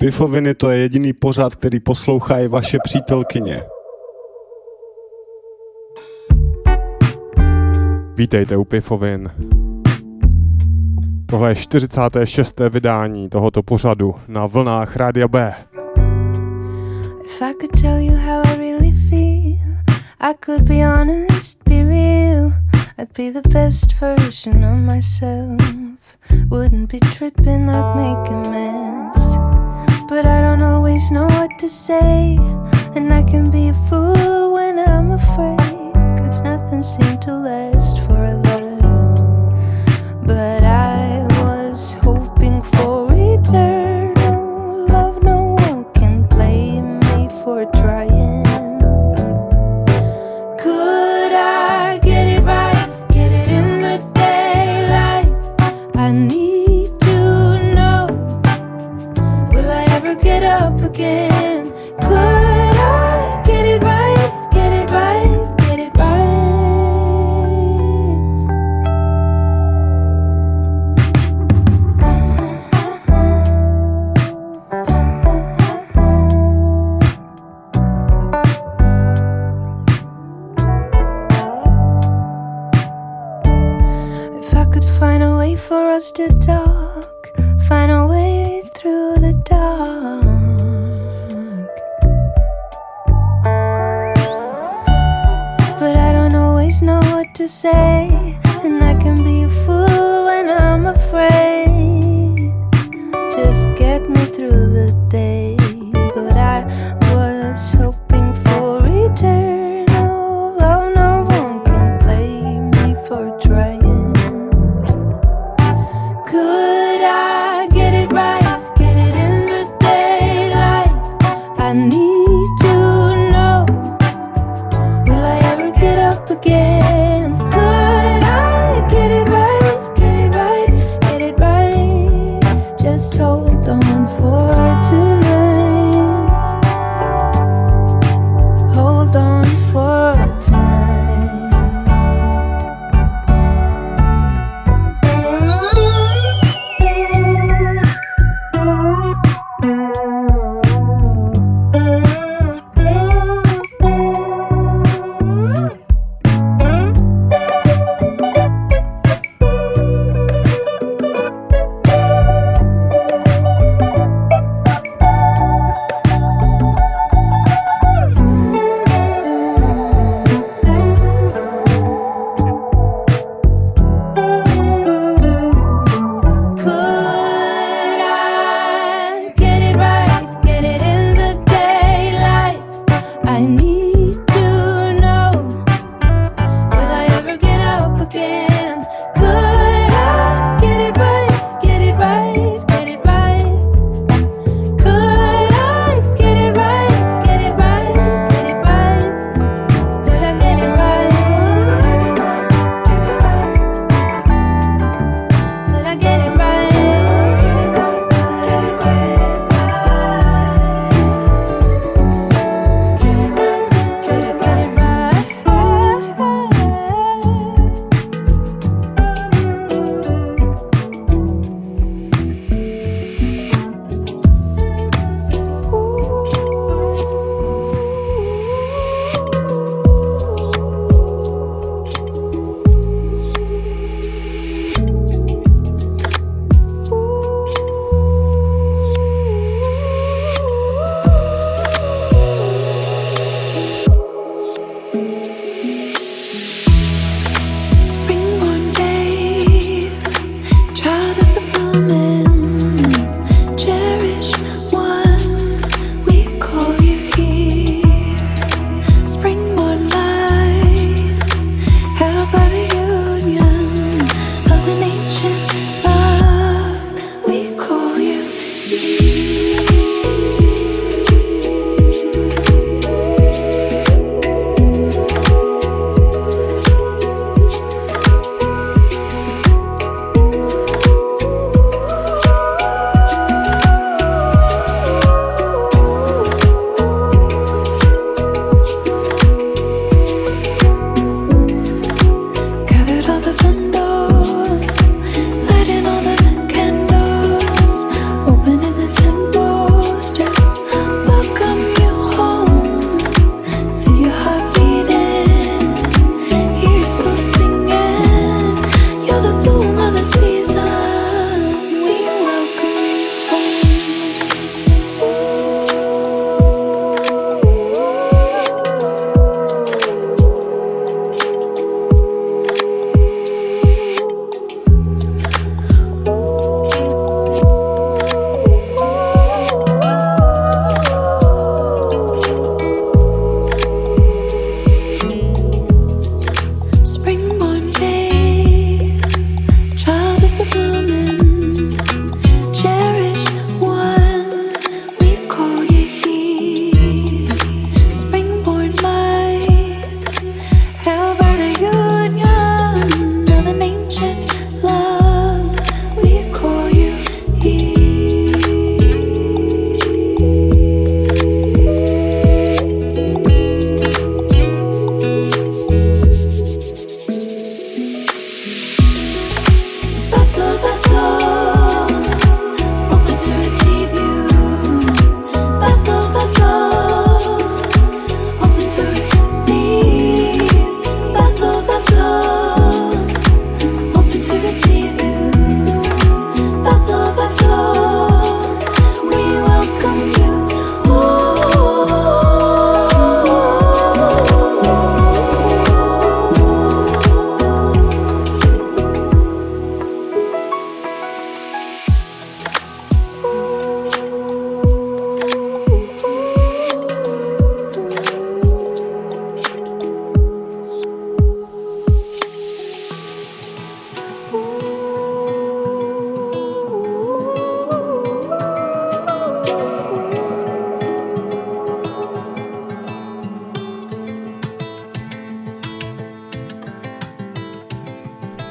Pifoviny to je jediný pořad, který poslouchají vaše přítelkyně. Vítejte u Pifovin. Tohle je 46. vydání tohoto pořadu na vlnách Rádia B. If I could tell you how I really feel, I could be honest, be real. I'd be the best version of myself. Wouldn't be tripping, I'd make a mess. But I don't always know what to say, and I can be a fool when I'm afraid. Cause nothing seemed to last forever. But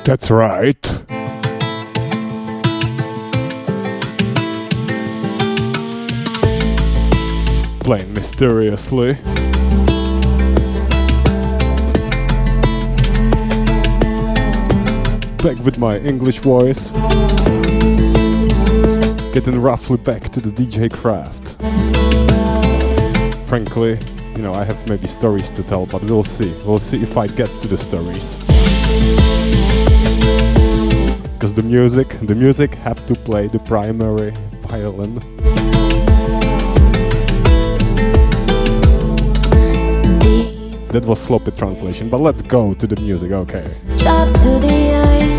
That's right. Playing mysteriously. Back with my English voice. Getting roughly back to the DJ craft. Frankly, you know, I have maybe stories to tell, but we'll see. We'll see if I get to the stories. Because the music, the music have to play the primary violin. That was sloppy translation, but let's go to the music, okay.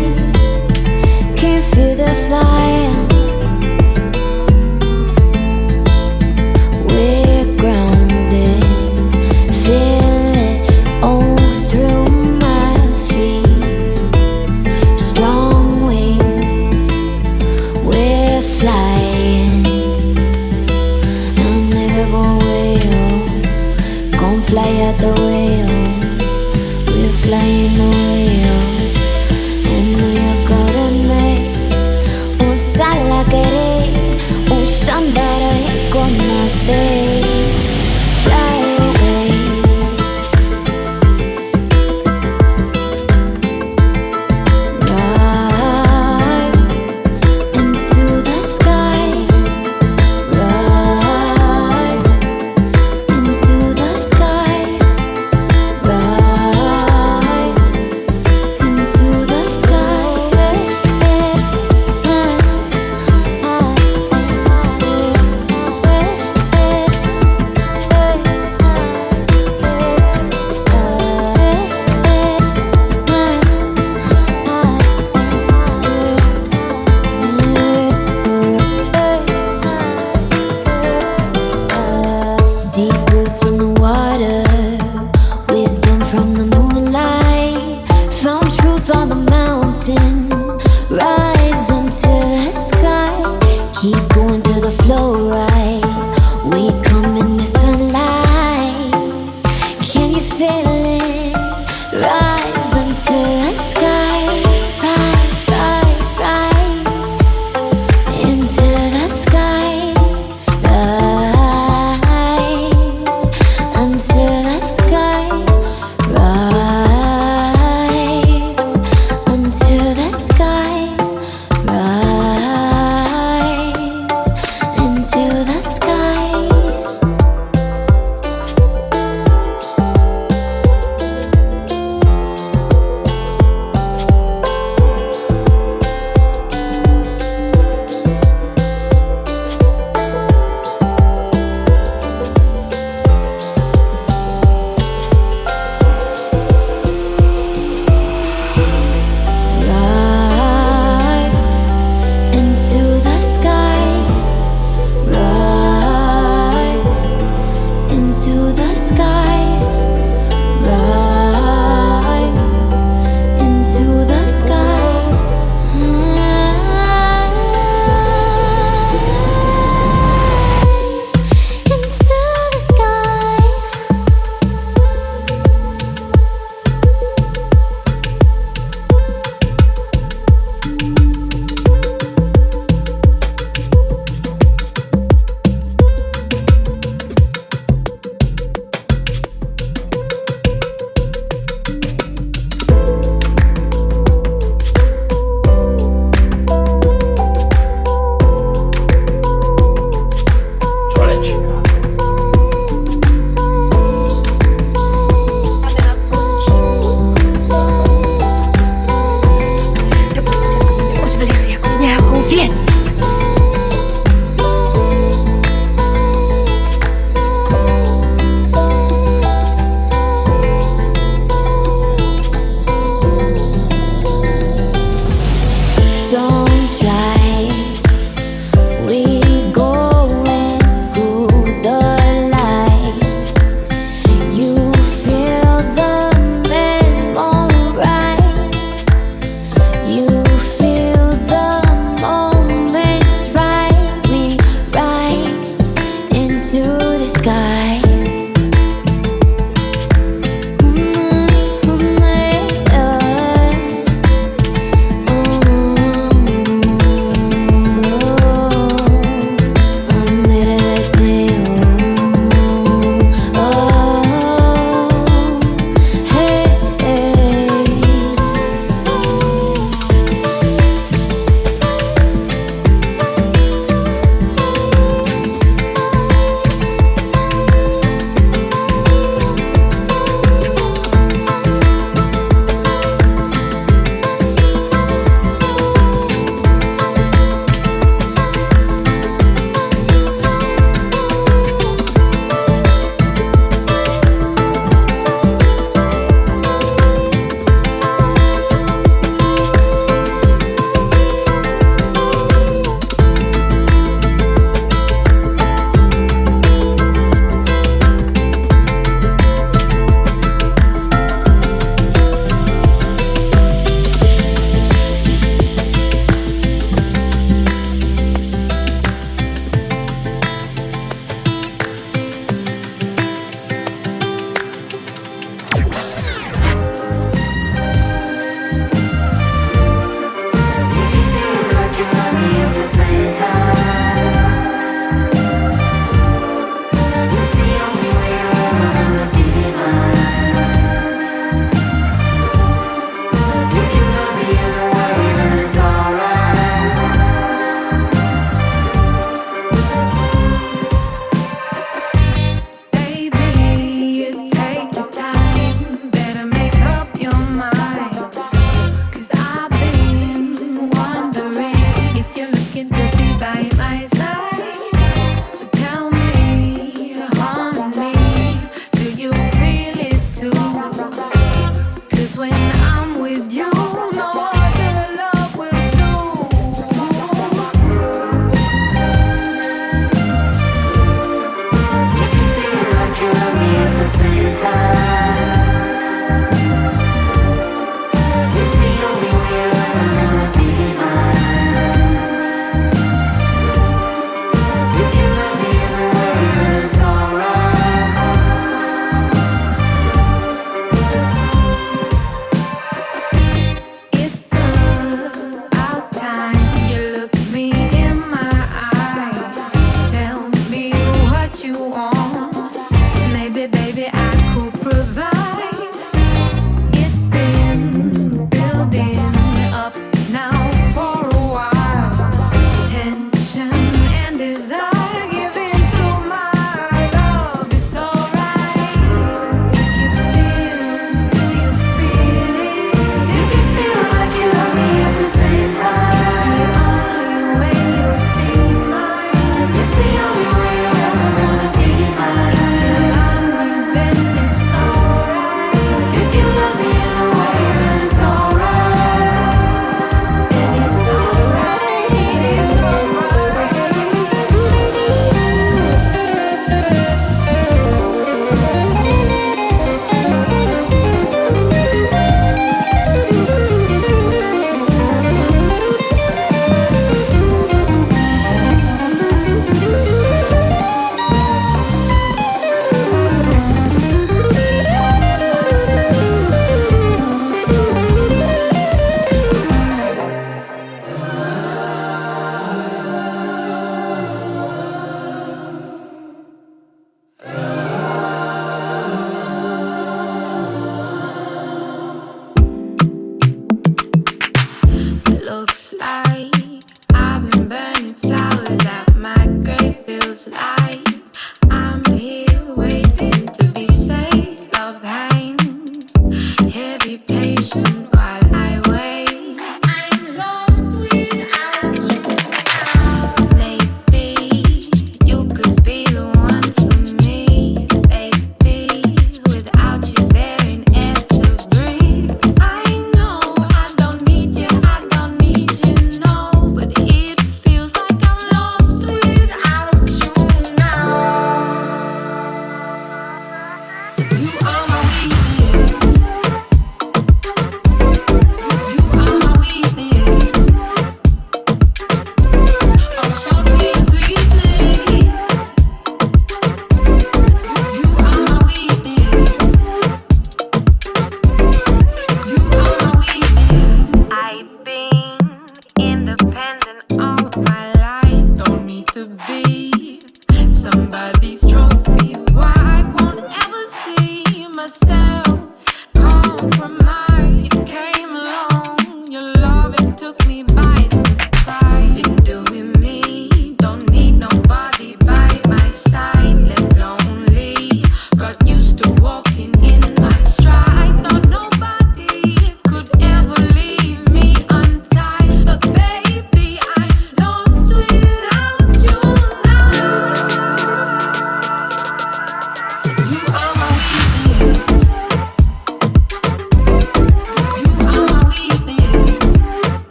The flow, right? We come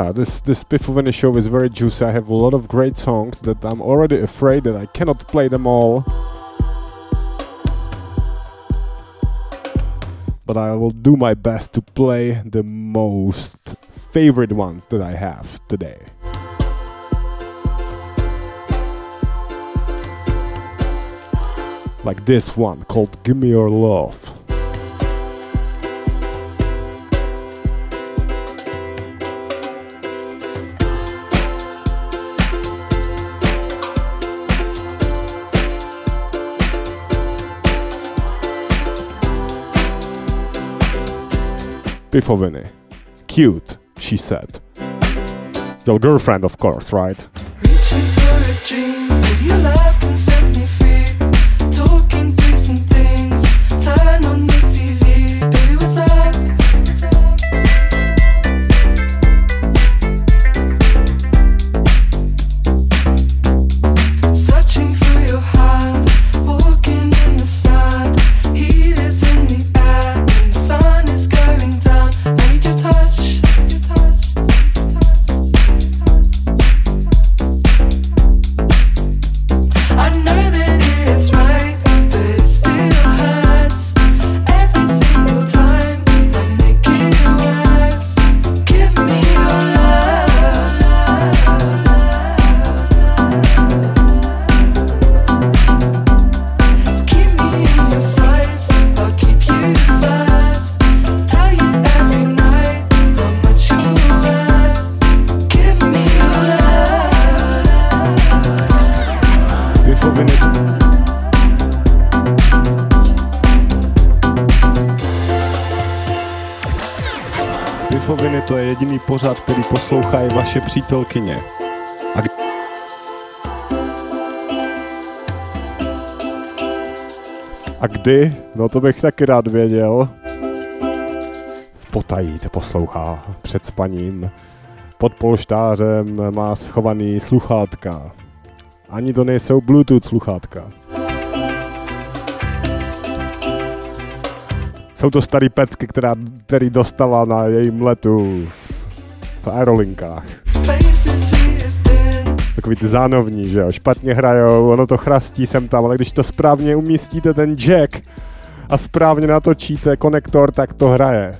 yeah, this this Pifoviny show is very juicy. I have a lot of great songs that I'm already afraid that I cannot play them all. But I will do my best to play the most favorite ones that I have today. Like this one called Give Me Your Love. Pifoviny. Cute, she said. Your girlfriend, of course, right? Přítelkyně. A k- A kdy? No to bych taky rád věděl. V potají to poslouchá před spaním. Pod polštářem má schovaný sluchátka. Ani to nejsou Bluetooth sluchátka. Jsou to starý pecky, která, který dostala na jejím letu v aerolinkách. Takový ty zánovní, že jo, špatně hrajou, ono to chrastí sem tam, ale když to správně umístíte ten jack a správně natočíte konektor, tak to hraje.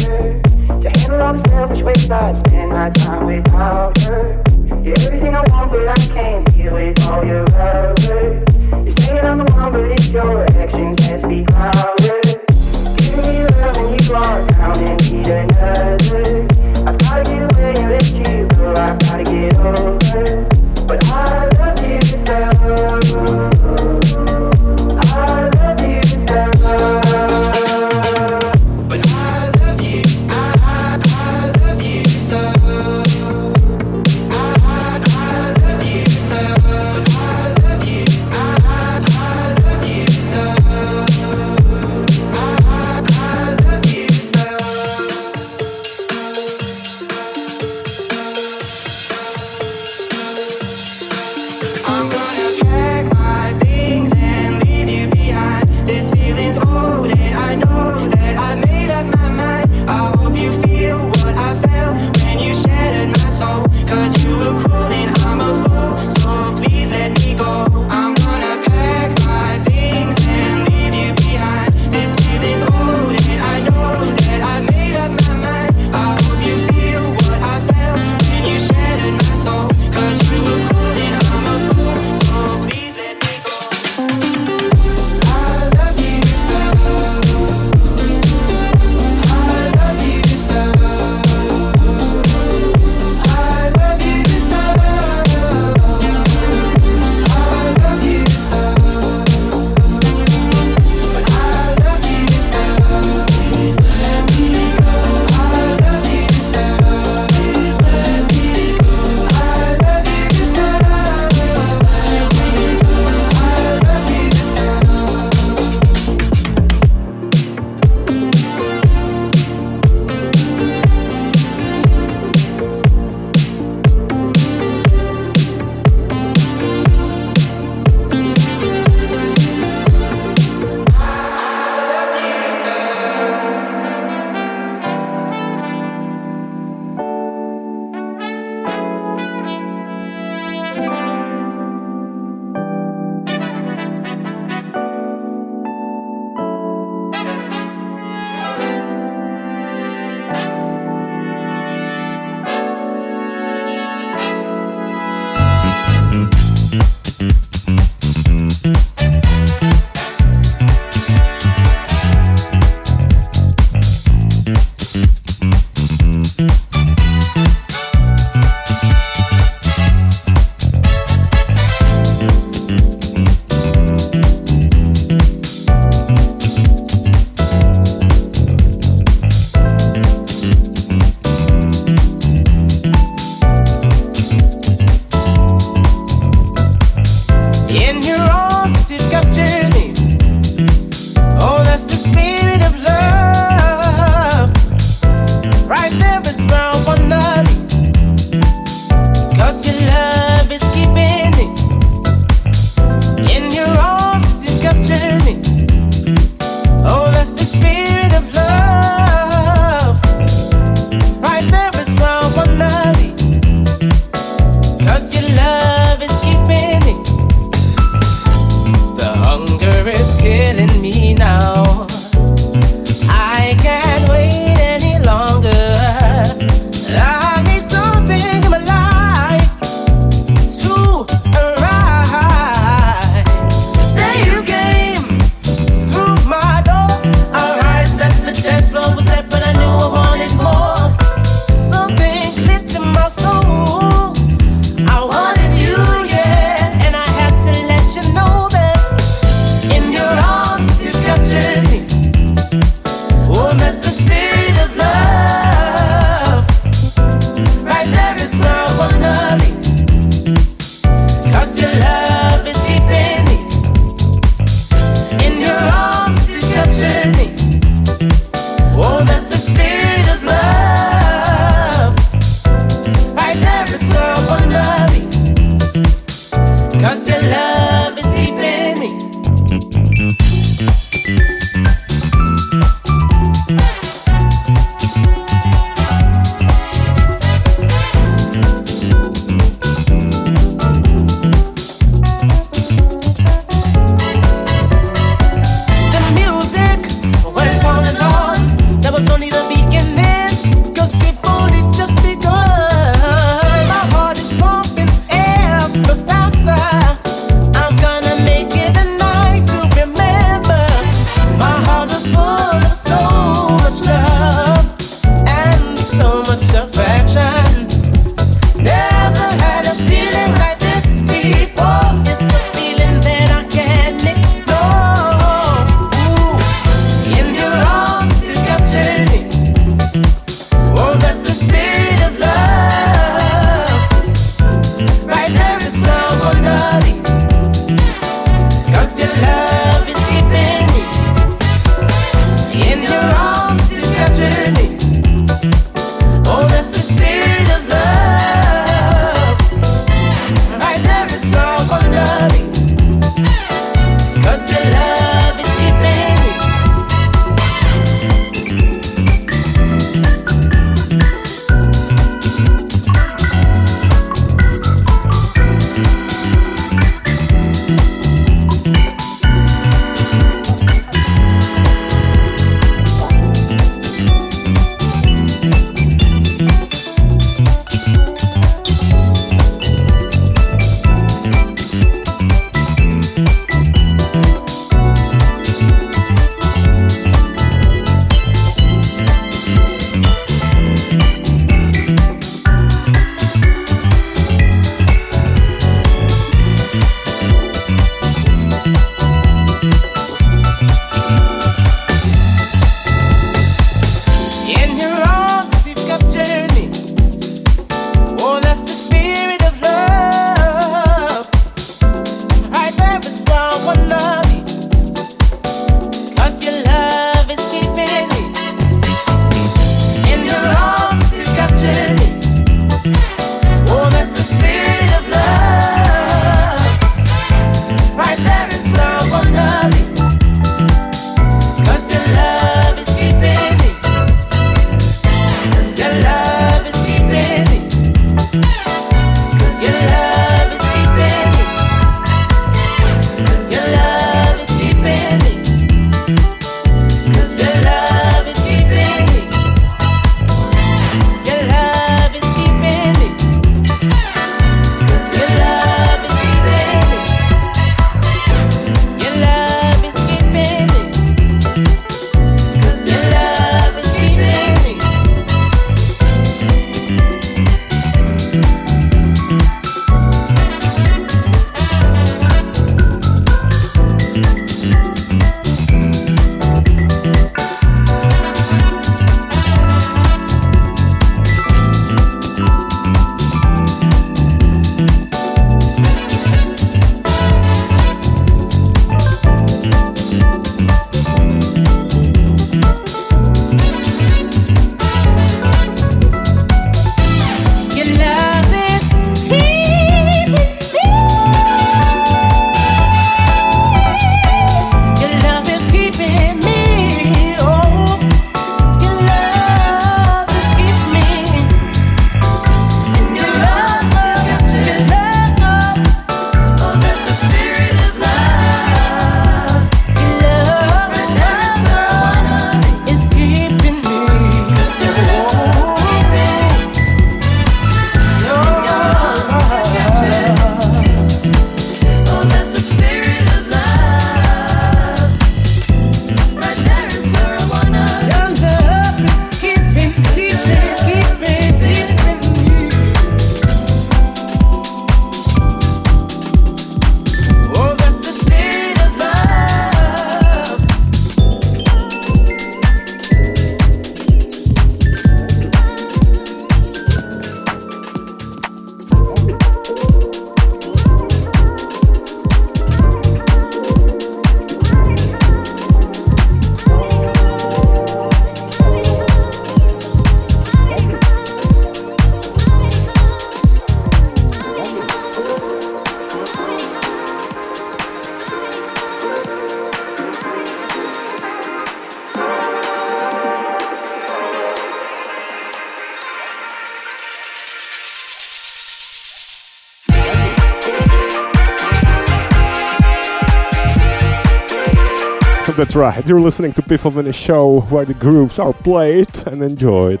Right, you're listening to Piff a show where the grooves are played and enjoyed.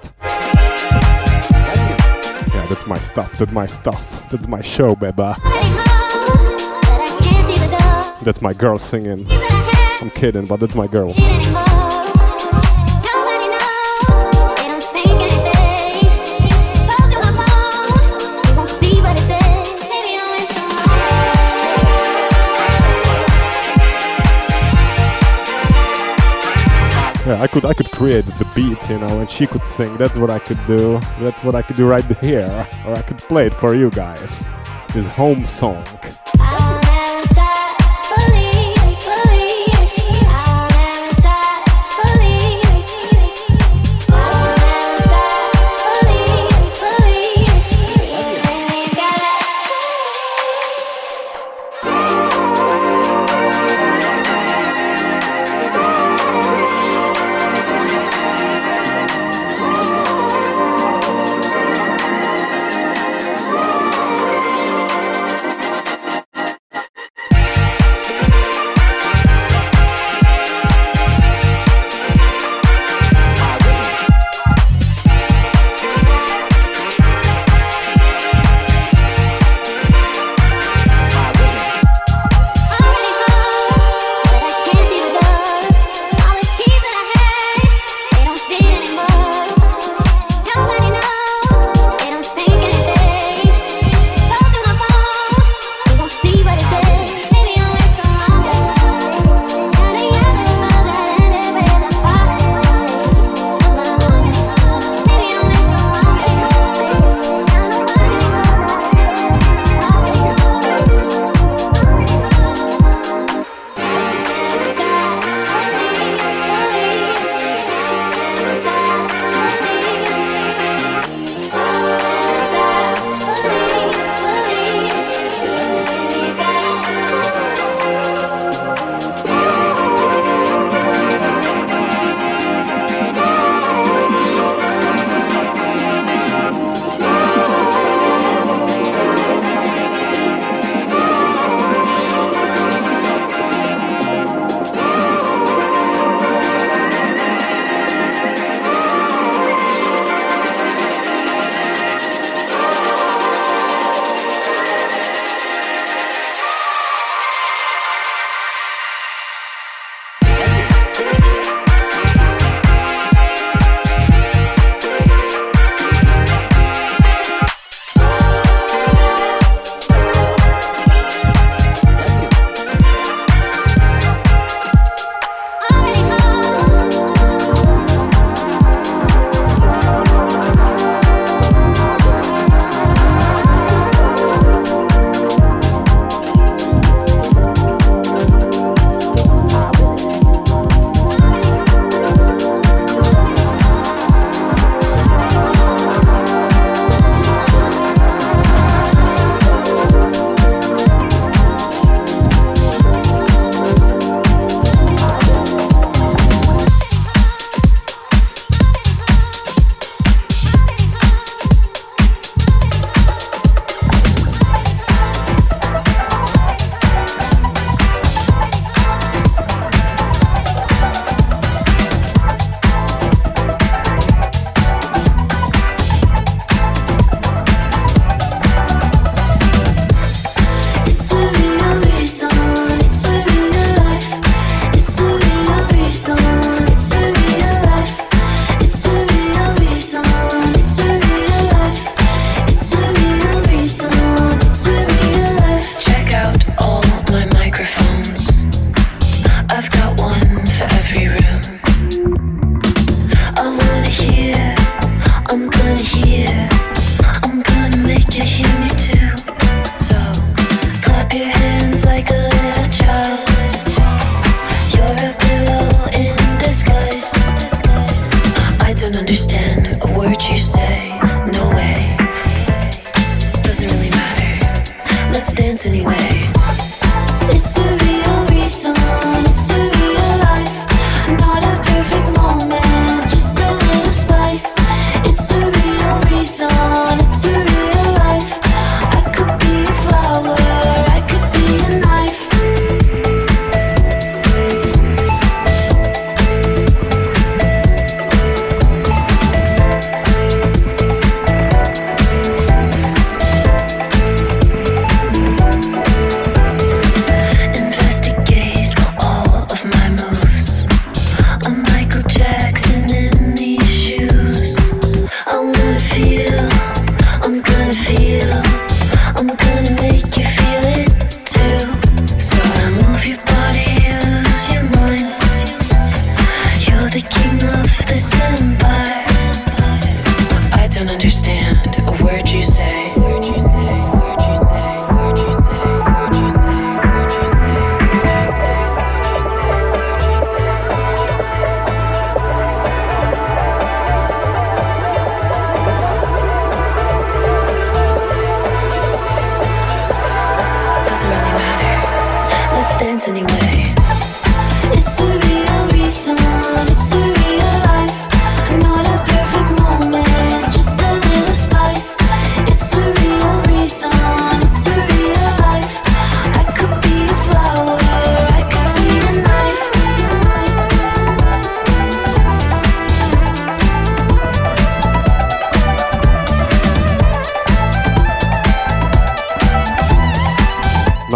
Yeah, that's my stuff, that's my stuff, that's my show, baby. That's my girl singing. I'm kidding, but that's my girl. I could I could create the beat, you know, and she could sing. That's what I could do. That's what I could do right here, or I could play it for you guys. This Home Song.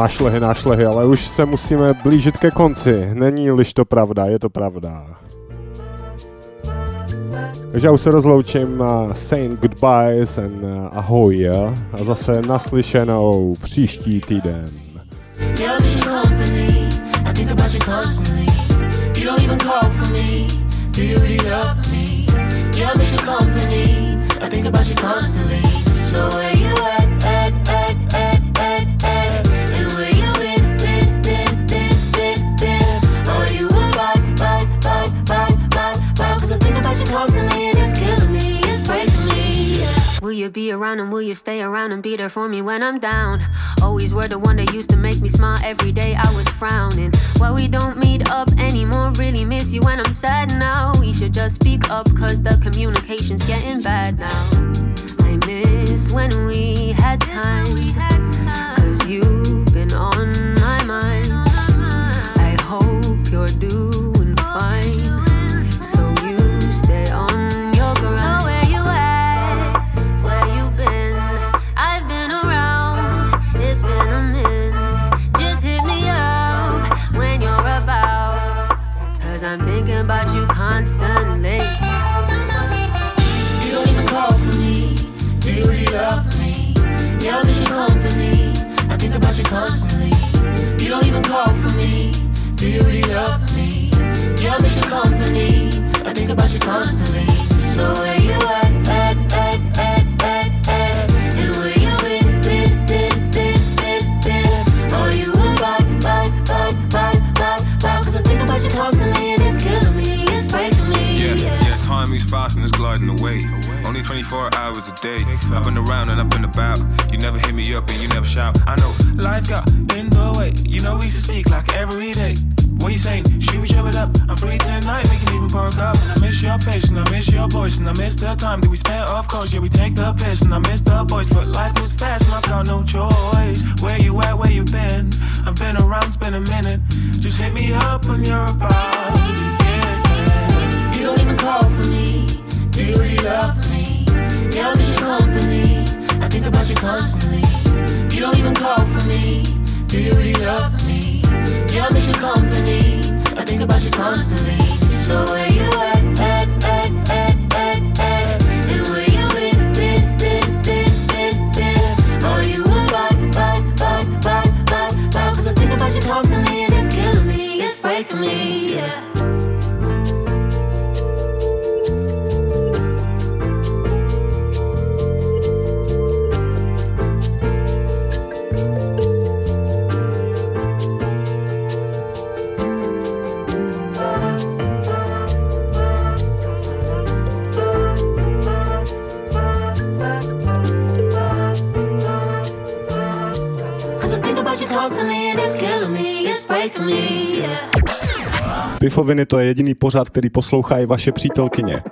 Našlehy, našlehy, ale už se musíme blížit ke konci. Není-liž to pravda, je to pravda. Takže já už se rozloučím uh, saying goodbyes and ahoj yeah? a zase naslyšenou příští týden. So where you at, you be around and will you stay around and be there for me when I'm down? Always were the one that used to make me smile every day I was frowning. Why we don't meet up anymore, really miss you when I'm sad now. We should just speak up cause the communication's getting bad now. I miss when we had time, Yeah, I miss company. I think about you constantly. So where you at? at, at, at, at, at? And where you been? been, been, been, been, been? You about, about, about, about, about, about? Cause I think about you constantly time moves fast and it's gliding away. Only 24 hours a day. Up and around and up and about. You never hit me up and you never shout. I know life got in the way. You know we should speak like every day. What you saying? Should we jump it up? I'm free tonight, we can even park up. And I miss your face and I miss your voice and I miss the time that we spent off course. Yeah, we take the piss and I miss the boys, but life moves fast and I've got no choice. Where you at? Where you been? I've been around, it's been a minute. Just hit me up when you're about You don't even call for me. Do you really love me? Yeah, I miss your company. I think about you constantly. You don't even call for me. Do you really love me? Yeah, I miss your company. I think about you constantly. So where you at? at, at, at, constantly and it's killing me, it's breaking me, yeah. Pifoviny to je jediný pořád, který poslouchají vaše přítelkyně.